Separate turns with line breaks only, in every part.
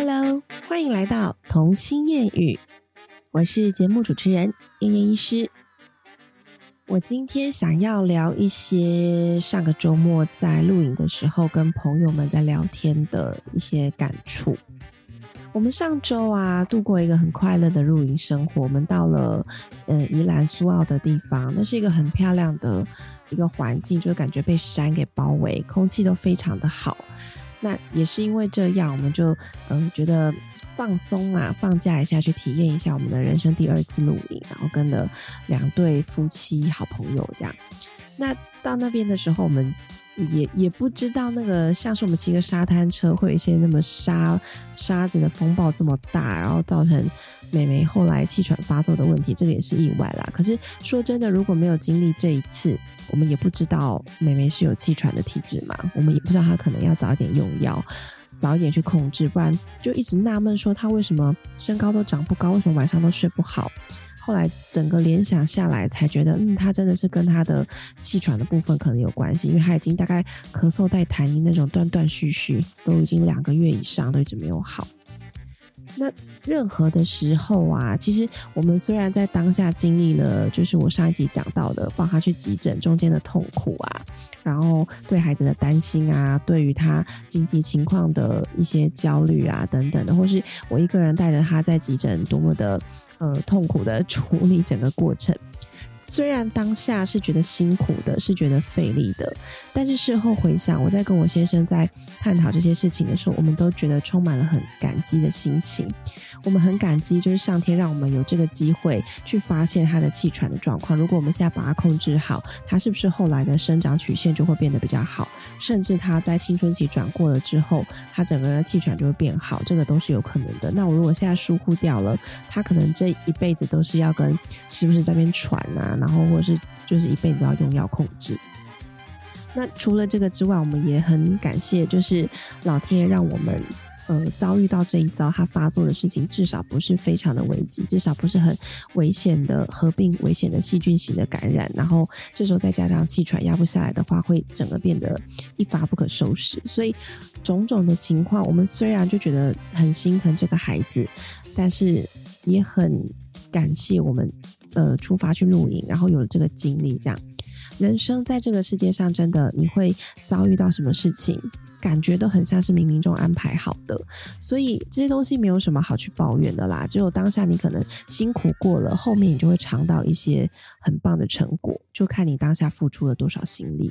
Hello，欢迎来到童心谚语，我是节目主持人燕燕医师。我今天想要聊一些上个周末在录影的时候跟朋友们在聊天的一些感触。我们上周啊度过一个很快乐的露营生活，我们到了嗯宜兰苏澳的地方，那是一个很漂亮的一个环境，就感觉被山给包围，空气都非常的好。那也是因为这样，我们就嗯觉得。放松啊，放假一下，去体验一下我们的人生第二次露营，然后跟了两对夫妻好朋友这样。那到那边的时候，我们也也不知道那个像是我们骑个沙滩车，会有一些那么沙沙子的风暴这么大，然后造成美眉后来气喘发作的问题，这个也是意外啦。可是说真的，如果没有经历这一次，我们也不知道美眉是有气喘的体质嘛，我们也不知道她可能要早一点用药。早一点去控制，不然就一直纳闷说她为什么身高都长不高，为什么晚上都睡不好。后来整个联想下来，才觉得嗯，他真的是跟他的气喘的部分可能有关系，因为他已经大概咳嗽带痰音那种断断续续，都已经两个月以上都一直没有好。那任何的时候啊，其实我们虽然在当下经历了，就是我上一集讲到的帮他去急诊中间的痛苦啊，然后对孩子的担心啊，对于他经济情况的一些焦虑啊等等的，或是我一个人带着他在急诊多么的呃痛苦的处理整个过程。虽然当下是觉得辛苦的，是觉得费力的，但是事后回想，我在跟我先生在探讨这些事情的时候，我们都觉得充满了很感激的心情。我们很感激，就是上天让我们有这个机会去发现他的气喘的状况。如果我们现在把它控制好，他是不是后来的生长曲线就会变得比较好？甚至他在青春期转过了之后，他整个人的气喘就会变好，这个都是有可能的。那我如果现在疏忽掉了，他可能这一辈子都是要跟是不是在边喘啊？然后，或者是就是一辈子要用药控制。那除了这个之外，我们也很感谢，就是老天爷让我们呃遭遇到这一遭，他发作的事情至少不是非常的危急，至少不是很危险的合并危险的细菌型的感染。然后这时候再加上气喘压不下来的话，会整个变得一发不可收拾。所以种种的情况，我们虽然就觉得很心疼这个孩子，但是也很感谢我们。呃，出发去露营，然后有了这个经历，这样人生在这个世界上，真的你会遭遇到什么事情，感觉都很像是冥冥中安排好的，所以这些东西没有什么好去抱怨的啦。只有当下你可能辛苦过了，后面你就会尝到一些很棒的成果，就看你当下付出了多少心力。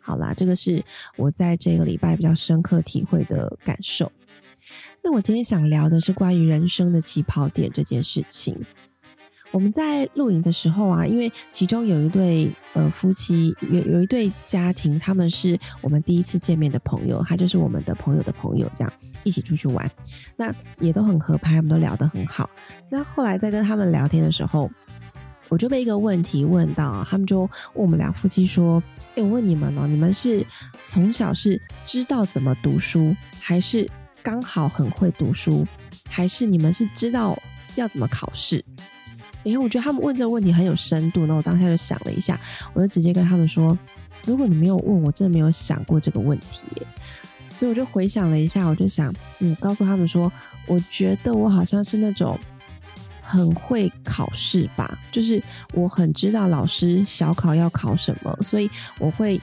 好啦，这个是我在这个礼拜比较深刻体会的感受。那我今天想聊的是关于人生的起跑点这件事情。我们在露营的时候啊，因为其中有一对呃夫妻，有有一对家庭，他们是我们第一次见面的朋友，他就是我们的朋友的朋友，这样一起出去玩，那也都很合拍，我们都聊得很好。那后来在跟他们聊天的时候，我就被一个问题问到，他们就问我们两夫妻说：“哎，我问你们哦，你们是从小是知道怎么读书，还是刚好很会读书，还是你们是知道要怎么考试？”因为我觉得他们问这个问题很有深度，那我当下就想了一下，我就直接跟他们说：“如果你没有问，我真的没有想过这个问题。”所以我就回想了一下，我就想，嗯，告诉他们说，我觉得我好像是那种很会考试吧，就是我很知道老师小考要考什么，所以我会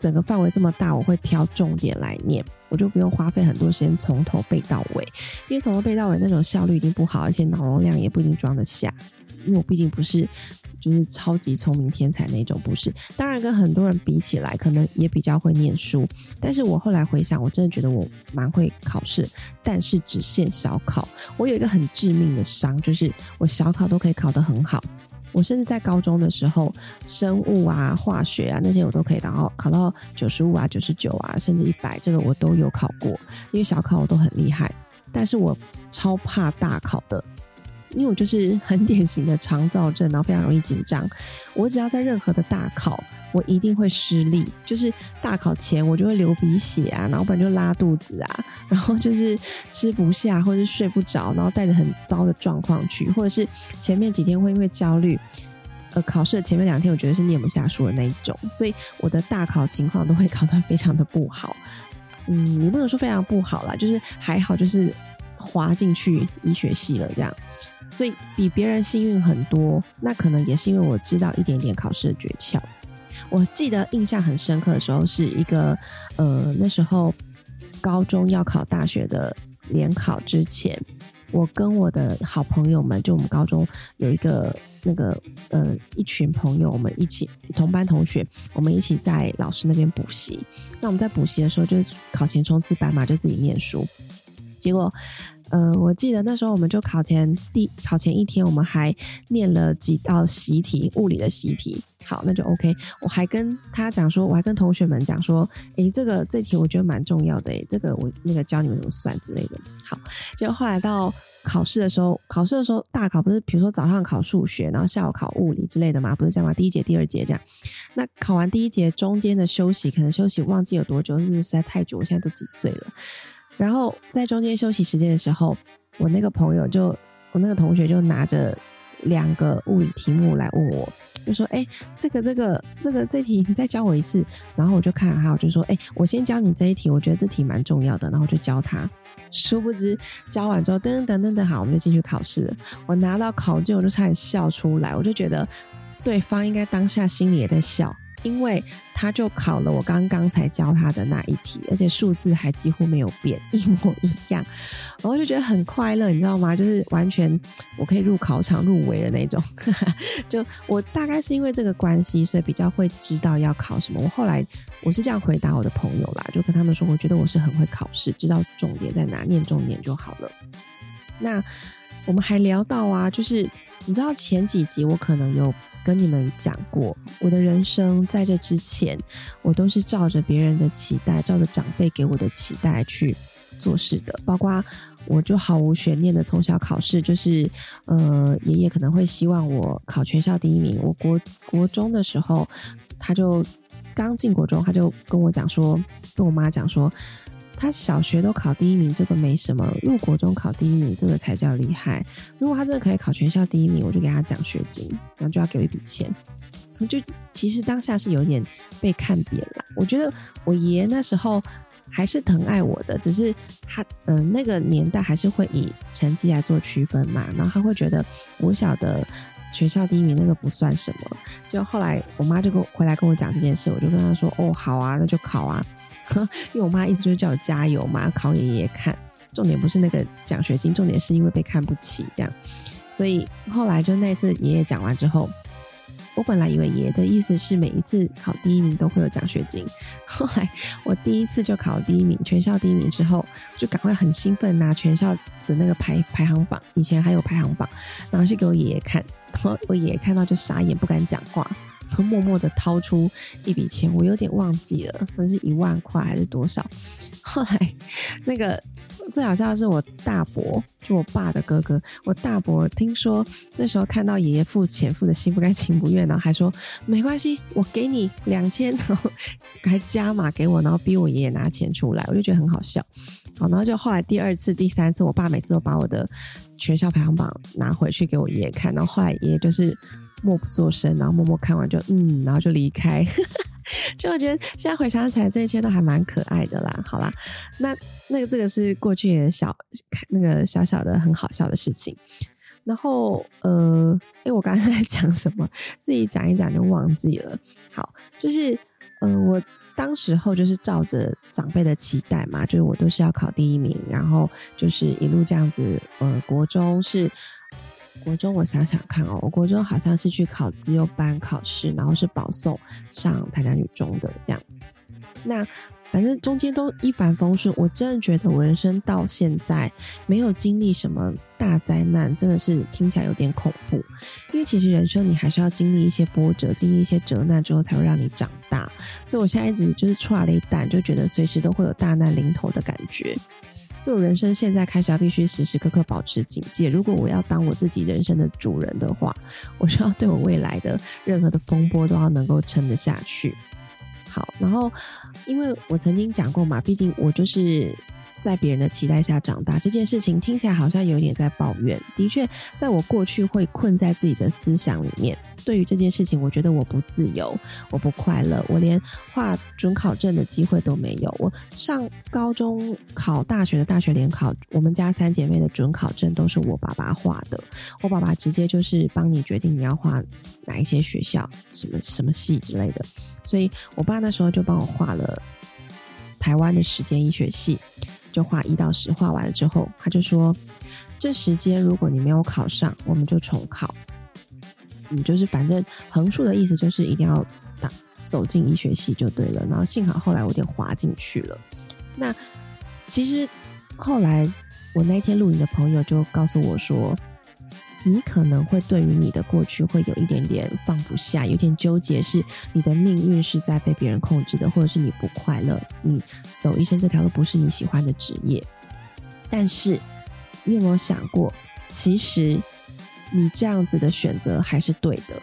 整个范围这么大，我会挑重点来念。我就不用花费很多时间从头背到尾，因为从头背到尾那种效率一定不好，而且脑容量也不一定装得下。因为我毕竟不是就是超级聪明天才那种，不是。当然跟很多人比起来，可能也比较会念书。但是我后来回想，我真的觉得我蛮会考试，但是只限小考。我有一个很致命的伤，就是我小考都可以考得很好。我甚至在高中的时候，生物啊、化学啊那些我都可以考到考到九十五啊、九十九啊，甚至一百，这个我都有考过。因为小考我都很厉害，但是我超怕大考的。因为我就是很典型的肠躁症，然后非常容易紧张。我只要在任何的大考，我一定会失利。就是大考前，我就会流鼻血啊，然后不然就拉肚子啊，然后就是吃不下或者是睡不着，然后带着很糟的状况去，或者是前面几天会因为焦虑，呃，考试的前面两天，我觉得是念不下书的那一种，所以我的大考情况都会考得非常的不好。嗯，也不能说非常不好啦，就是还好，就是滑进去医学系了这样，所以比别人幸运很多。那可能也是因为我知道一点点考试的诀窍。我记得印象很深刻的时候，是一个呃那时候高中要考大学的联考之前，我跟我的好朋友们，就我们高中有一个那个呃一群朋友，我们一起同班同学，我们一起在老师那边补习。那我们在补习的时候，就是考前冲刺班嘛，就自己念书。结果。呃，我记得那时候我们就考前第考前一天，我们还念了几道习题，物理的习题。好，那就 OK。我还跟他讲说，我还跟同学们讲说，诶，这个这题我觉得蛮重要的，诶，这个我那个教你们怎么算之类的。好，结果后来到考试的时候，考试的时候大考不是，比如说早上考数学，然后下午考物理之类的嘛，不是这样吗？第一节、第二节这样。那考完第一节中间的休息，可能休息忘记有多久，日子实在太久，我现在都几岁了。然后在中间休息时间的时候，我那个朋友就，我那个同学就拿着两个物理题目来问我，就说：“哎，这个这个这个这题你再教我一次。”然后我就看他，我就说：“哎，我先教你这一题，我觉得这题蛮重要的。”然后就教他。殊不知教完之后，噔噔噔噔噔，好，我们就进去考试了。我拿到考卷，我就差点笑出来，我就觉得对方应该当下心里也在笑。因为他就考了我刚刚才教他的那一题，而且数字还几乎没有变，一模一样，然后就觉得很快乐，你知道吗？就是完全我可以入考场入围的那种。就我大概是因为这个关系，所以比较会知道要考什么。我后来我是这样回答我的朋友啦，就跟他们说，我觉得我是很会考试，知道重点在哪，念重点就好了。那我们还聊到啊，就是你知道前几集我可能有。跟你们讲过，我的人生在这之前，我都是照着别人的期待，照着长辈给我的期待去做事的。包括我就毫无悬念的从小考试，就是呃，爷爷可能会希望我考全校第一名。我国国中的时候，他就刚进国中，他就跟我讲说，跟我妈讲说。他小学都考第一名，这个没什么；入国中考第一名，这个才叫厉害。如果他真的可以考全校第一名，我就给他奖学金，然后就要给我一笔钱。就其实当下是有点被看扁了。我觉得我爷爷那时候还是疼爱我的，只是他嗯那个年代还是会以成绩来做区分嘛。然后他会觉得我小的全校第一名那个不算什么。就后来我妈就跟回来跟我讲这件事，我就跟他说：“哦，好啊，那就考啊。” 因为我妈一直就是叫我加油嘛，考给爷爷看。重点不是那个奖学金，重点是因为被看不起这样。所以后来就那次爷爷讲完之后，我本来以为爷爷的意思是每一次考第一名都会有奖学金。后来我第一次就考第一名，全校第一名之后，就赶快很兴奋拿全校的那个排排行榜，以前还有排行榜，然后去给我爷爷看。然后我爷爷看到就傻眼，不敢讲话。默默的掏出一笔钱，我有点忘记了，那是一万块还是多少。后来那个最好笑的是我大伯，就我爸的哥哥，我大伯听说那时候看到爷爷付钱付的心不甘情不愿，然后还说没关系，我给你两千，然后还加码给我，然后逼我爷爷拿钱出来，我就觉得很好笑。好，然后就后来第二次、第三次，我爸每次都把我的全校排行榜拿回去给我爷爷看，然后后来爷爷就是。默不作声，然后默默看完就嗯，然后就离开。就我觉得现在回想起来，这一切都还蛮可爱的啦。好啦，那那个这个是过去的小那个小小的很好笑的事情。然后呃，哎，我刚才在讲什么？自己讲一讲就忘记了。好，就是嗯，我当时候就是照着长辈的期待嘛，就是我都是要考第一名，然后就是一路这样子。呃，国中是。国中，我想想看哦，我国中好像是去考自由班考试，然后是保送上台南女中的这样。那反正中间都一帆风顺，我真的觉得我人生到现在没有经历什么大灾难，真的是听起来有点恐怖。因为其实人生你还是要经历一些波折，经历一些折难之后，才会让你长大。所以我现在一直就是出来了一蛋，就觉得随时都会有大难临头的感觉。所以，我人生现在开始要必须时时刻刻保持警戒。如果我要当我自己人生的主人的话，我需要对我未来的任何的风波都要能够撑得下去。好，然后，因为我曾经讲过嘛，毕竟我就是在别人的期待下长大这件事情，听起来好像有点在抱怨。的确，在我过去会困在自己的思想里面。对于这件事情，我觉得我不自由，我不快乐，我连画准考证的机会都没有。我上高中考大学的大学联考，我们家三姐妹的准考证都是我爸爸画的。我爸爸直接就是帮你决定你要画哪一些学校、什么什么系之类的。所以我爸那时候就帮我画了台湾的时间医学系，就画一到十，画完了之后，他就说：这时间如果你没有考上，我们就重考。你就是反正横竖的意思就是一定要打走进医学系就对了。然后幸好后来我有点滑进去了。那其实后来我那天录影的朋友就告诉我说，你可能会对于你的过去会有一点点放不下，有点纠结，是你的命运是在被别人控制的，或者是你不快乐，你走医生这条路不是你喜欢的职业。但是你有没有想过，其实？你这样子的选择还是对的。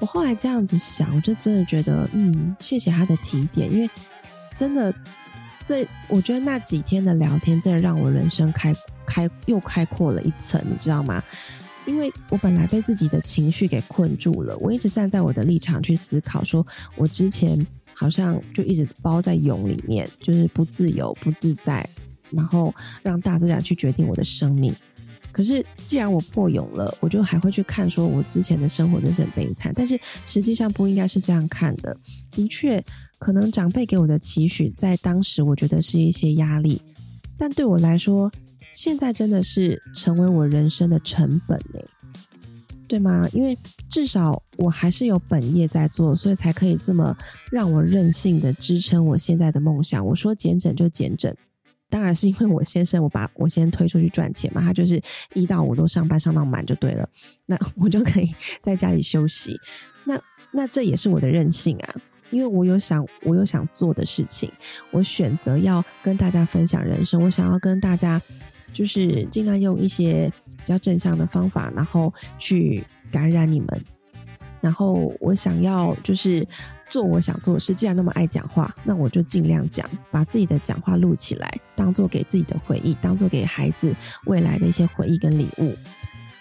我后来这样子想，我就真的觉得，嗯，谢谢他的提点，因为真的，这我觉得那几天的聊天，真的让我人生开开又开阔了一层，你知道吗？因为我本来被自己的情绪给困住了，我一直站在我的立场去思考，说我之前好像就一直包在蛹里面，就是不自由、不自在，然后让大自然去决定我的生命。可是，既然我破蛹了，我就还会去看，说我之前的生活真是很悲惨。但是实际上不应该是这样看的。的确，可能长辈给我的期许，在当时我觉得是一些压力，但对我来说，现在真的是成为我人生的成本呢，对吗？因为至少我还是有本业在做，所以才可以这么让我任性的支撑我现在的梦想。我说减整就减整。当然是因为我先生，我把我先推出去赚钱嘛，他就是一到五都上班上到满就对了，那我就可以在家里休息。那那这也是我的任性啊，因为我有想我有想做的事情，我选择要跟大家分享人生，我想要跟大家就是尽量用一些比较正向的方法，然后去感染你们。然后我想要就是做我想做的事。既然那么爱讲话，那我就尽量讲，把自己的讲话录起来，当做给自己的回忆，当做给孩子未来的一些回忆跟礼物。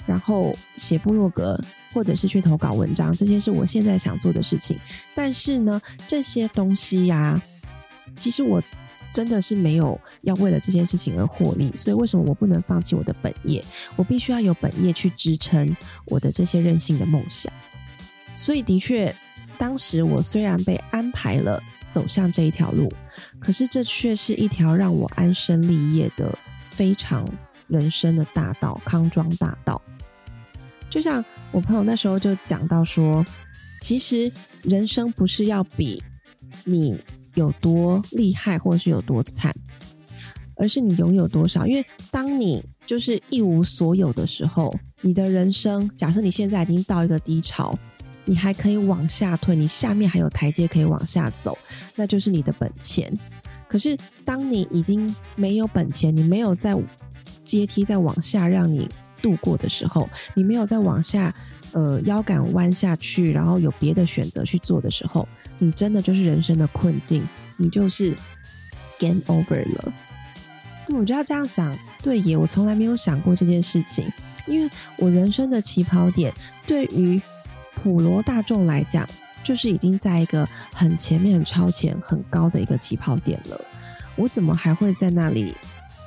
然后写部落格，或者是去投稿文章，这些是我现在想做的事情。但是呢，这些东西呀，其实我真的是没有要为了这件事情而获利。所以为什么我不能放弃我的本业？我必须要有本业去支撑我的这些任性的梦想。所以，的确，当时我虽然被安排了走向这一条路，可是这却是一条让我安身立业的非常人生的大道——康庄大道。就像我朋友那时候就讲到说，其实人生不是要比你有多厉害，或是有多惨，而是你拥有多少。因为当你就是一无所有的时候，你的人生，假设你现在已经到一个低潮。你还可以往下退，你下面还有台阶可以往下走，那就是你的本钱。可是，当你已经没有本钱，你没有在阶梯再往下让你度过的时候，你没有再往下，呃，腰杆弯下去，然后有别的选择去做的时候，你真的就是人生的困境，你就是 game over 了。对，我就要这样想。对耶，我从来没有想过这件事情，因为我人生的起跑点对于。普罗大众来讲，就是已经在一个很前面、很超前、很高的一个起跑点了。我怎么还会在那里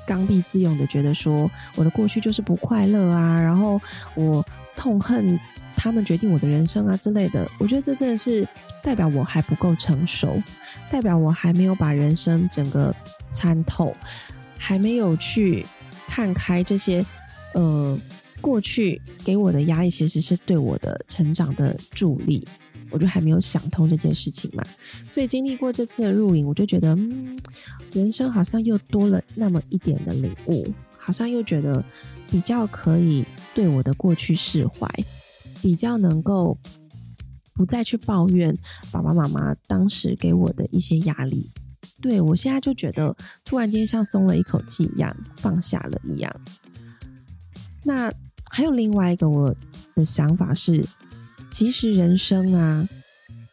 刚愎自用的觉得说我的过去就是不快乐啊？然后我痛恨他们决定我的人生啊之类的。我觉得这真的是代表我还不够成熟，代表我还没有把人生整个参透，还没有去看开这些呃。过去给我的压力，其实是对我的成长的助力。我就还没有想通这件事情嘛，所以经历过这次的录影，我就觉得，嗯，人生好像又多了那么一点的领悟，好像又觉得比较可以对我的过去释怀，比较能够不再去抱怨爸爸妈妈当时给我的一些压力。对我现在就觉得，突然间像松了一口气一样，放下了一样。那。还有另外一个我的想法是，其实人生啊，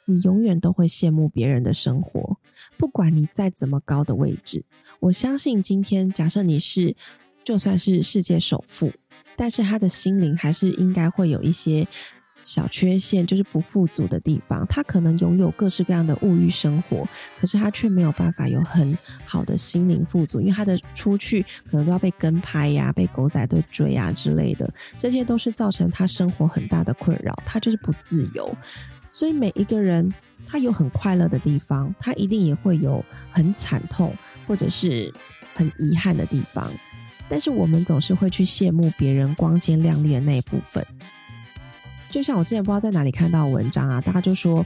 你永远都会羡慕别人的生活，不管你在怎么高的位置，我相信今天假设你是就算是世界首富，但是他的心灵还是应该会有一些。小缺陷就是不富足的地方，他可能拥有各式各样的物欲生活，可是他却没有办法有很好的心灵富足，因为他的出去可能都要被跟拍呀、被狗仔队追啊之类的，这些都是造成他生活很大的困扰，他就是不自由。所以每一个人他有很快乐的地方，他一定也会有很惨痛或者是很遗憾的地方，但是我们总是会去羡慕别人光鲜亮丽的那一部分。就像我之前不知道在哪里看到文章啊，大家就说，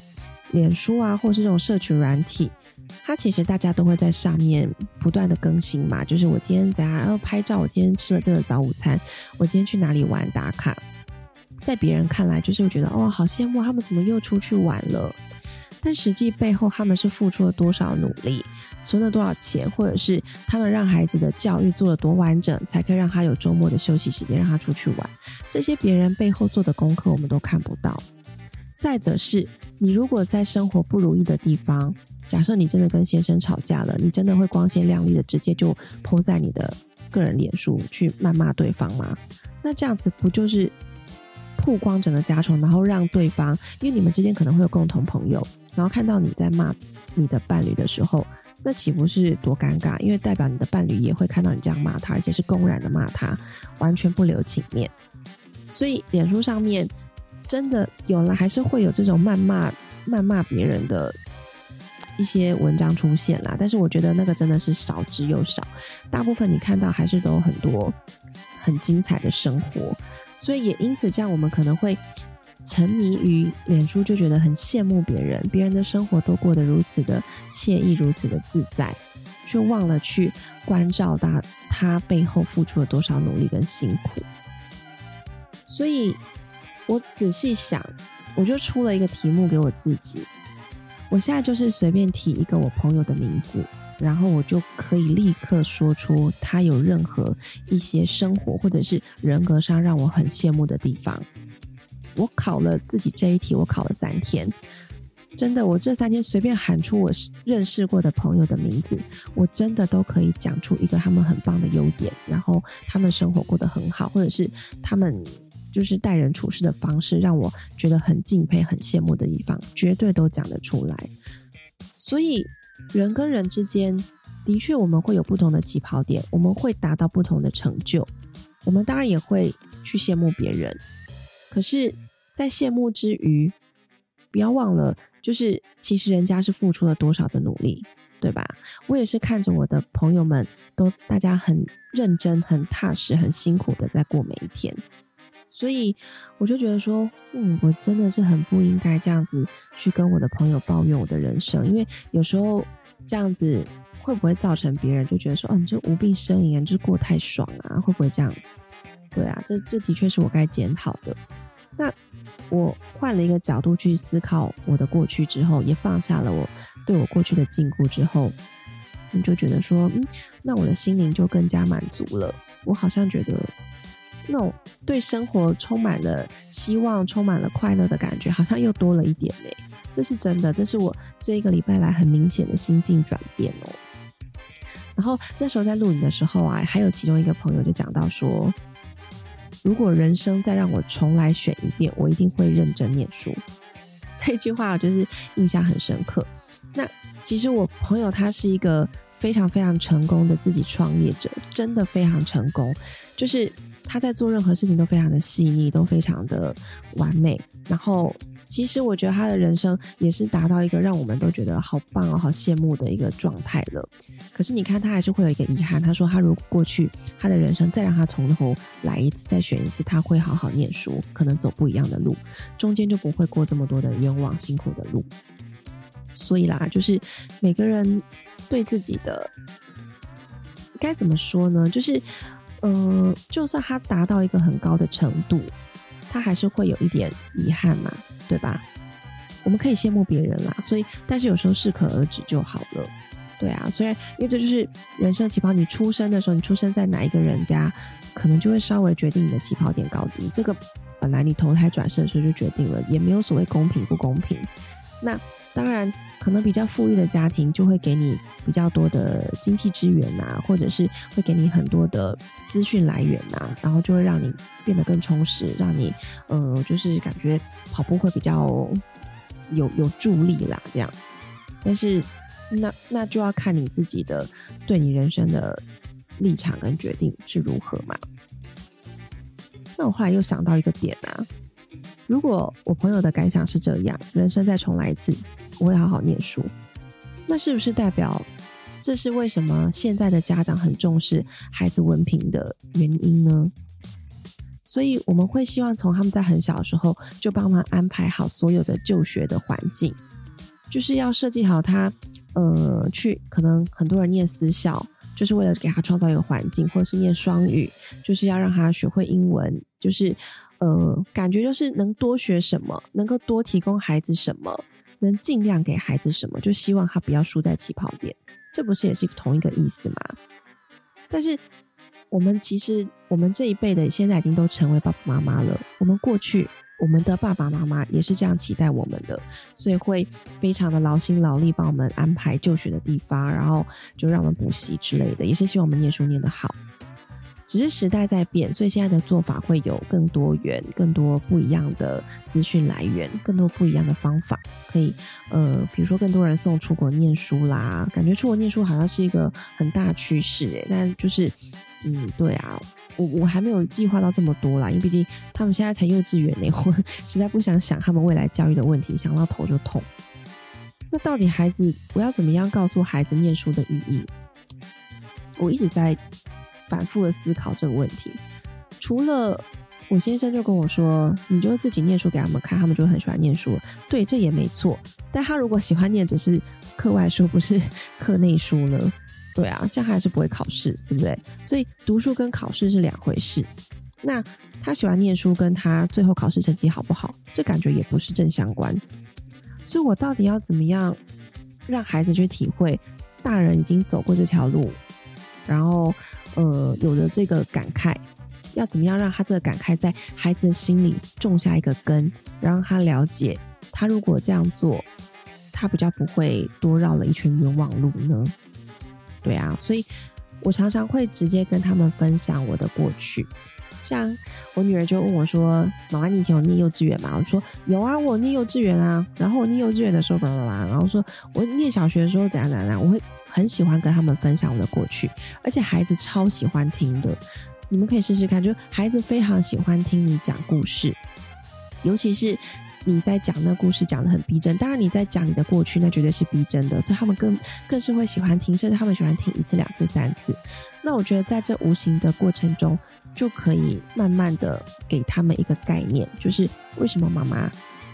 脸书啊，或是这种社群软体，它其实大家都会在上面不断的更新嘛。就是我今天怎样，然后拍照，我今天吃了这个早午餐，我今天去哪里玩打卡，在别人看来就是会觉得哦，好羡慕他们怎么又出去玩了，但实际背后他们是付出了多少努力。存了多少钱，或者是他们让孩子的教育做了多完整，才可以让他有周末的休息时间，让他出去玩。这些别人背后做的功课，我们都看不到。再者是，你如果在生活不如意的地方，假设你真的跟先生吵架了，你真的会光鲜亮丽的直接就泼在你的个人脸书去谩骂对方吗？那这样子不就是曝光整个家丑，然后让对方，因为你们之间可能会有共同朋友，然后看到你在骂你的伴侣的时候。那岂不是多尴尬？因为代表你的伴侣也会看到你这样骂他，而且是公然的骂他，完全不留情面。所以脸书上面真的有了，还是会有这种谩骂、谩骂别人的一些文章出现啦。但是我觉得那个真的是少之又少，大部分你看到还是都有很多很精彩的生活。所以也因此这样，我们可能会。沉迷于脸书，就觉得很羡慕别人，别人的生活都过得如此的惬意，如此的自在，却忘了去关照到他背后付出了多少努力跟辛苦。所以，我仔细想，我就出了一个题目给我自己。我现在就是随便提一个我朋友的名字，然后我就可以立刻说出他有任何一些生活或者是人格上让我很羡慕的地方。我考了自己这一题，我考了三天，真的，我这三天随便喊出我认识过的朋友的名字，我真的都可以讲出一个他们很棒的优点，然后他们生活过得很好，或者是他们就是待人处事的方式让我觉得很敬佩、很羡慕的地方，绝对都讲得出来。所以人跟人之间，的确我们会有不同的起跑点，我们会达到不同的成就，我们当然也会去羡慕别人，可是。在羡慕之余，不要忘了，就是其实人家是付出了多少的努力，对吧？我也是看着我的朋友们都大家很认真、很踏实、很辛苦的在过每一天，所以我就觉得说，嗯，我真的是很不应该这样子去跟我的朋友抱怨我的人生，因为有时候这样子会不会造成别人就觉得说，哦，你这无病呻吟，就是过太爽啊？会不会这样？对啊，这这的确是我该检讨的。那我换了一个角度去思考我的过去之后，也放下了我对我过去的禁锢之后，你就觉得说，嗯，那我的心灵就更加满足了。我好像觉得那种对生活充满了希望、充满了快乐的感觉，好像又多了一点嘞。这是真的，这是我这一个礼拜来很明显的心境转变哦。然后那时候在录影的时候啊，还有其中一个朋友就讲到说。如果人生再让我重来选一遍，我一定会认真念书。这句话我就是印象很深刻。那其实我朋友他是一个非常非常成功的自己创业者，真的非常成功。就是他在做任何事情都非常的细腻，都非常的完美。然后。其实我觉得他的人生也是达到一个让我们都觉得好棒哦、好羡慕的一个状态了。可是你看，他还是会有一个遗憾。他说，他如果过去他的人生再让他从头来一次，再选一次，他会好好念书，可能走不一样的路，中间就不会过这么多的冤枉辛苦的路。所以啦，就是每个人对自己的该怎么说呢？就是，呃，就算他达到一个很高的程度，他还是会有一点遗憾嘛。对吧？我们可以羡慕别人啦，所以但是有时候适可而止就好了。对啊，虽然因为这就是人生起跑，你出生的时候，你出生在哪一个人家，可能就会稍微决定你的起跑点高低。这个本来你投胎转世的时候就决定了，也没有所谓公平不公平。那当然，可能比较富裕的家庭就会给你比较多的经济资源呐，或者是会给你很多的资讯来源呐，然后就会让你变得更充实，让你呃，就是感觉跑步会比较有有助力啦，这样。但是那那就要看你自己的对你人生的立场跟决定是如何嘛。那我后来又想到一个点啊。如果我朋友的感想是这样，人生再重来一次，我会好好念书，那是不是代表这是为什么现在的家长很重视孩子文凭的原因呢？所以我们会希望从他们在很小的时候就帮忙安排好所有的就学的环境，就是要设计好他，呃，去可能很多人念私校，就是为了给他创造一个环境，或者是念双语，就是要让他学会英文，就是。呃，感觉就是能多学什么，能够多提供孩子什么，能尽量给孩子什么，就希望他不要输在起跑点，这不是也是同一个意思吗？但是我们其实我们这一辈的现在已经都成为爸爸妈妈了，我们过去我们的爸爸妈妈也是这样期待我们的，所以会非常的劳心劳力帮我们安排就学的地方，然后就让我们补习之类的，也是希望我们念书念得好。只是时代在变，所以现在的做法会有更多元、更多不一样的资讯来源，更多不一样的方法，可以呃，比如说更多人送出国念书啦，感觉出国念书好像是一个很大趋势诶。但就是嗯，对啊，我我还没有计划到这么多啦，因为毕竟他们现在才幼稚园呢，我 实在不想想他们未来教育的问题，想到头就痛。那到底孩子我要怎么样告诉孩子念书的意义？我一直在。反复的思考这个问题，除了我先生就跟我说，你就自己念书给他们看，他们就很喜欢念书。对，这也没错。但他如果喜欢念只是课外书，不是课内书呢？对啊，这样还是不会考试，对不对？所以读书跟考试是两回事。那他喜欢念书，跟他最后考试成绩好不好，这感觉也不是正相关。所以我到底要怎么样让孩子去体会，大人已经走过这条路，然后。呃，有了这个感慨，要怎么样让他这个感慨在孩子的心里种下一个根，让他了解，他如果这样做，他比较不会多绕了一圈冤枉路呢？对啊，所以我常常会直接跟他们分享我的过去。像我女儿就问我说：“妈妈，你以前有念幼稚园吗？”我说：“有啊，我念幼稚园啊。”然后我念幼稚园的时候，叭叭叭，然后说我念小学的时候怎样怎样，我会。很喜欢跟他们分享我的过去，而且孩子超喜欢听的。你们可以试试看，就孩子非常喜欢听你讲故事，尤其是你在讲那故事讲的很逼真。当然你在讲你的过去，那绝对是逼真的，所以他们更更是会喜欢听，甚至他们喜欢听一次、两次、三次。那我觉得在这无形的过程中，就可以慢慢的给他们一个概念，就是为什么妈妈。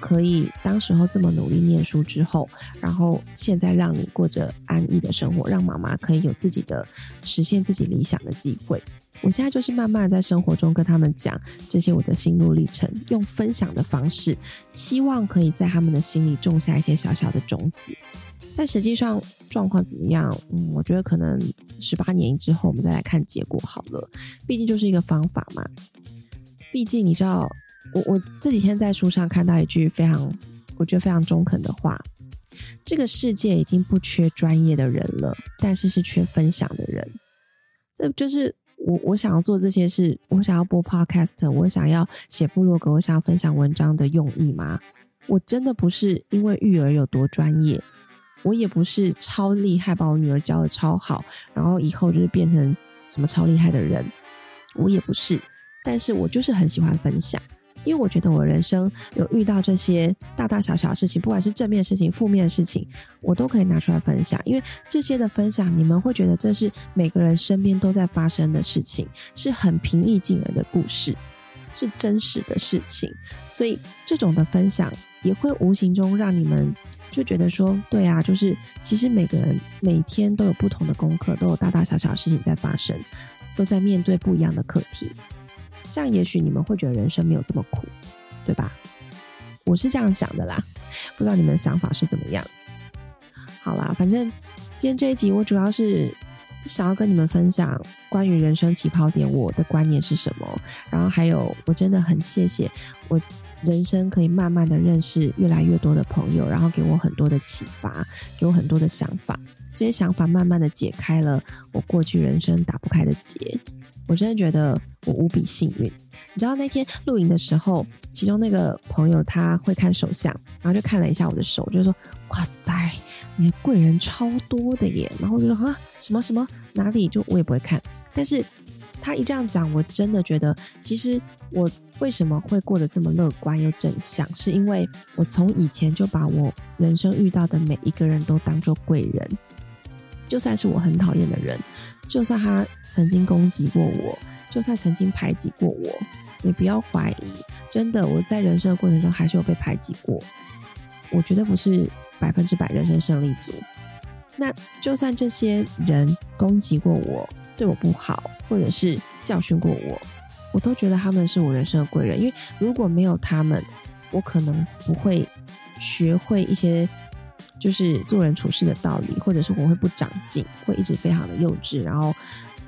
可以当时候这么努力念书之后，然后现在让你过着安逸的生活，让妈妈可以有自己的实现自己理想的机会。我现在就是慢慢在生活中跟他们讲这些我的心路历程，用分享的方式，希望可以在他们的心里种下一些小小的种子。但实际上状况怎么样？嗯，我觉得可能十八年之后我们再来看结果好了。毕竟就是一个方法嘛。毕竟你知道。我我这几天在书上看到一句非常，我觉得非常中肯的话：这个世界已经不缺专业的人了，但是是缺分享的人。这就是我我想要做这些事，我想要播 podcast，我想要写部落格，我想要分享文章的用意吗？我真的不是因为育儿有多专业，我也不是超厉害，把我女儿教的超好，然后以后就是变成什么超厉害的人，我也不是。但是我就是很喜欢分享。因为我觉得我人生有遇到这些大大小小的事情，不管是正面事情、负面的事情，我都可以拿出来分享。因为这些的分享，你们会觉得这是每个人身边都在发生的事情，是很平易近人的故事，是真实的事情。所以这种的分享也会无形中让你们就觉得说，对啊，就是其实每个人每天都有不同的功课，都有大大小小的事情在发生，都在面对不一样的课题。这样也许你们会觉得人生没有这么苦，对吧？我是这样想的啦，不知道你们的想法是怎么样。好啦，反正今天这一集我主要是想要跟你们分享关于人生起跑点我的观念是什么，然后还有我真的很谢谢我人生可以慢慢的认识越来越多的朋友，然后给我很多的启发，给我很多的想法。这些想法慢慢的解开了我过去人生打不开的结。我真的觉得我无比幸运。你知道那天露营的时候，其中那个朋友他会看手相，然后就看了一下我的手，就说：“哇塞，你的贵人超多的耶！”然后我就说：“啊，什么什么哪里？”就我也不会看，但是他一这样讲，我真的觉得，其实我为什么会过得这么乐观又正向，是因为我从以前就把我人生遇到的每一个人都当做贵人，就算是我很讨厌的人，就算他曾经攻击过我，就算曾经排挤过我。你不要怀疑，真的，我在人生的过程中还是有被排挤过。我绝对不是百分之百人生胜利组。那就算这些人攻击过我，对我不好，或者是教训过我，我都觉得他们是我人生的贵人。因为如果没有他们，我可能不会学会一些就是做人处事的道理，或者是我会不长进，会一直非常的幼稚，然后。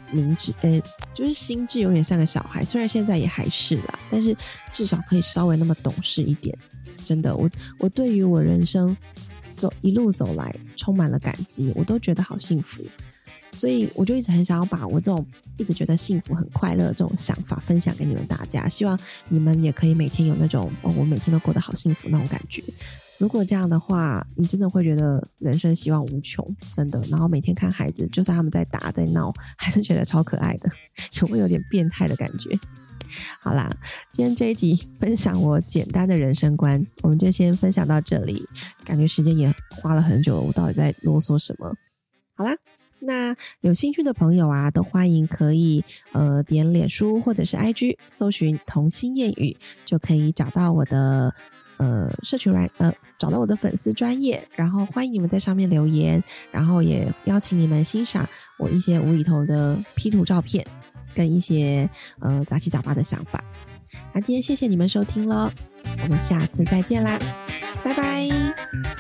明智，诶，就是心智有点像个小孩，虽然现在也还是啦，但是至少可以稍微那么懂事一点。真的，我我对于我人生走一路走来充满了感激，我都觉得好幸福，所以我就一直很想要把我这种一直觉得幸福、很快乐这种想法分享给你们大家，希望你们也可以每天有那种哦，我每天都过得好幸福那种感觉。如果这样的话，你真的会觉得人生希望无穷，真的。然后每天看孩子，就算他们在打在闹，还是觉得超可爱的，有没有点变态的感觉？好啦，今天这一集分享我简单的人生观，我们就先分享到这里。感觉时间也花了很久，我到底在啰嗦什么？好啦，那有兴趣的朋友啊，都欢迎可以呃点脸书或者是 IG 搜寻童心谚语，就可以找到我的。呃，社群软呃，找到我的粉丝专业，然后欢迎你们在上面留言，然后也邀请你们欣赏我一些无厘头的 P 图照片，跟一些呃杂七杂八的想法。那今天谢谢你们收听喽，我们下次再见啦，拜拜。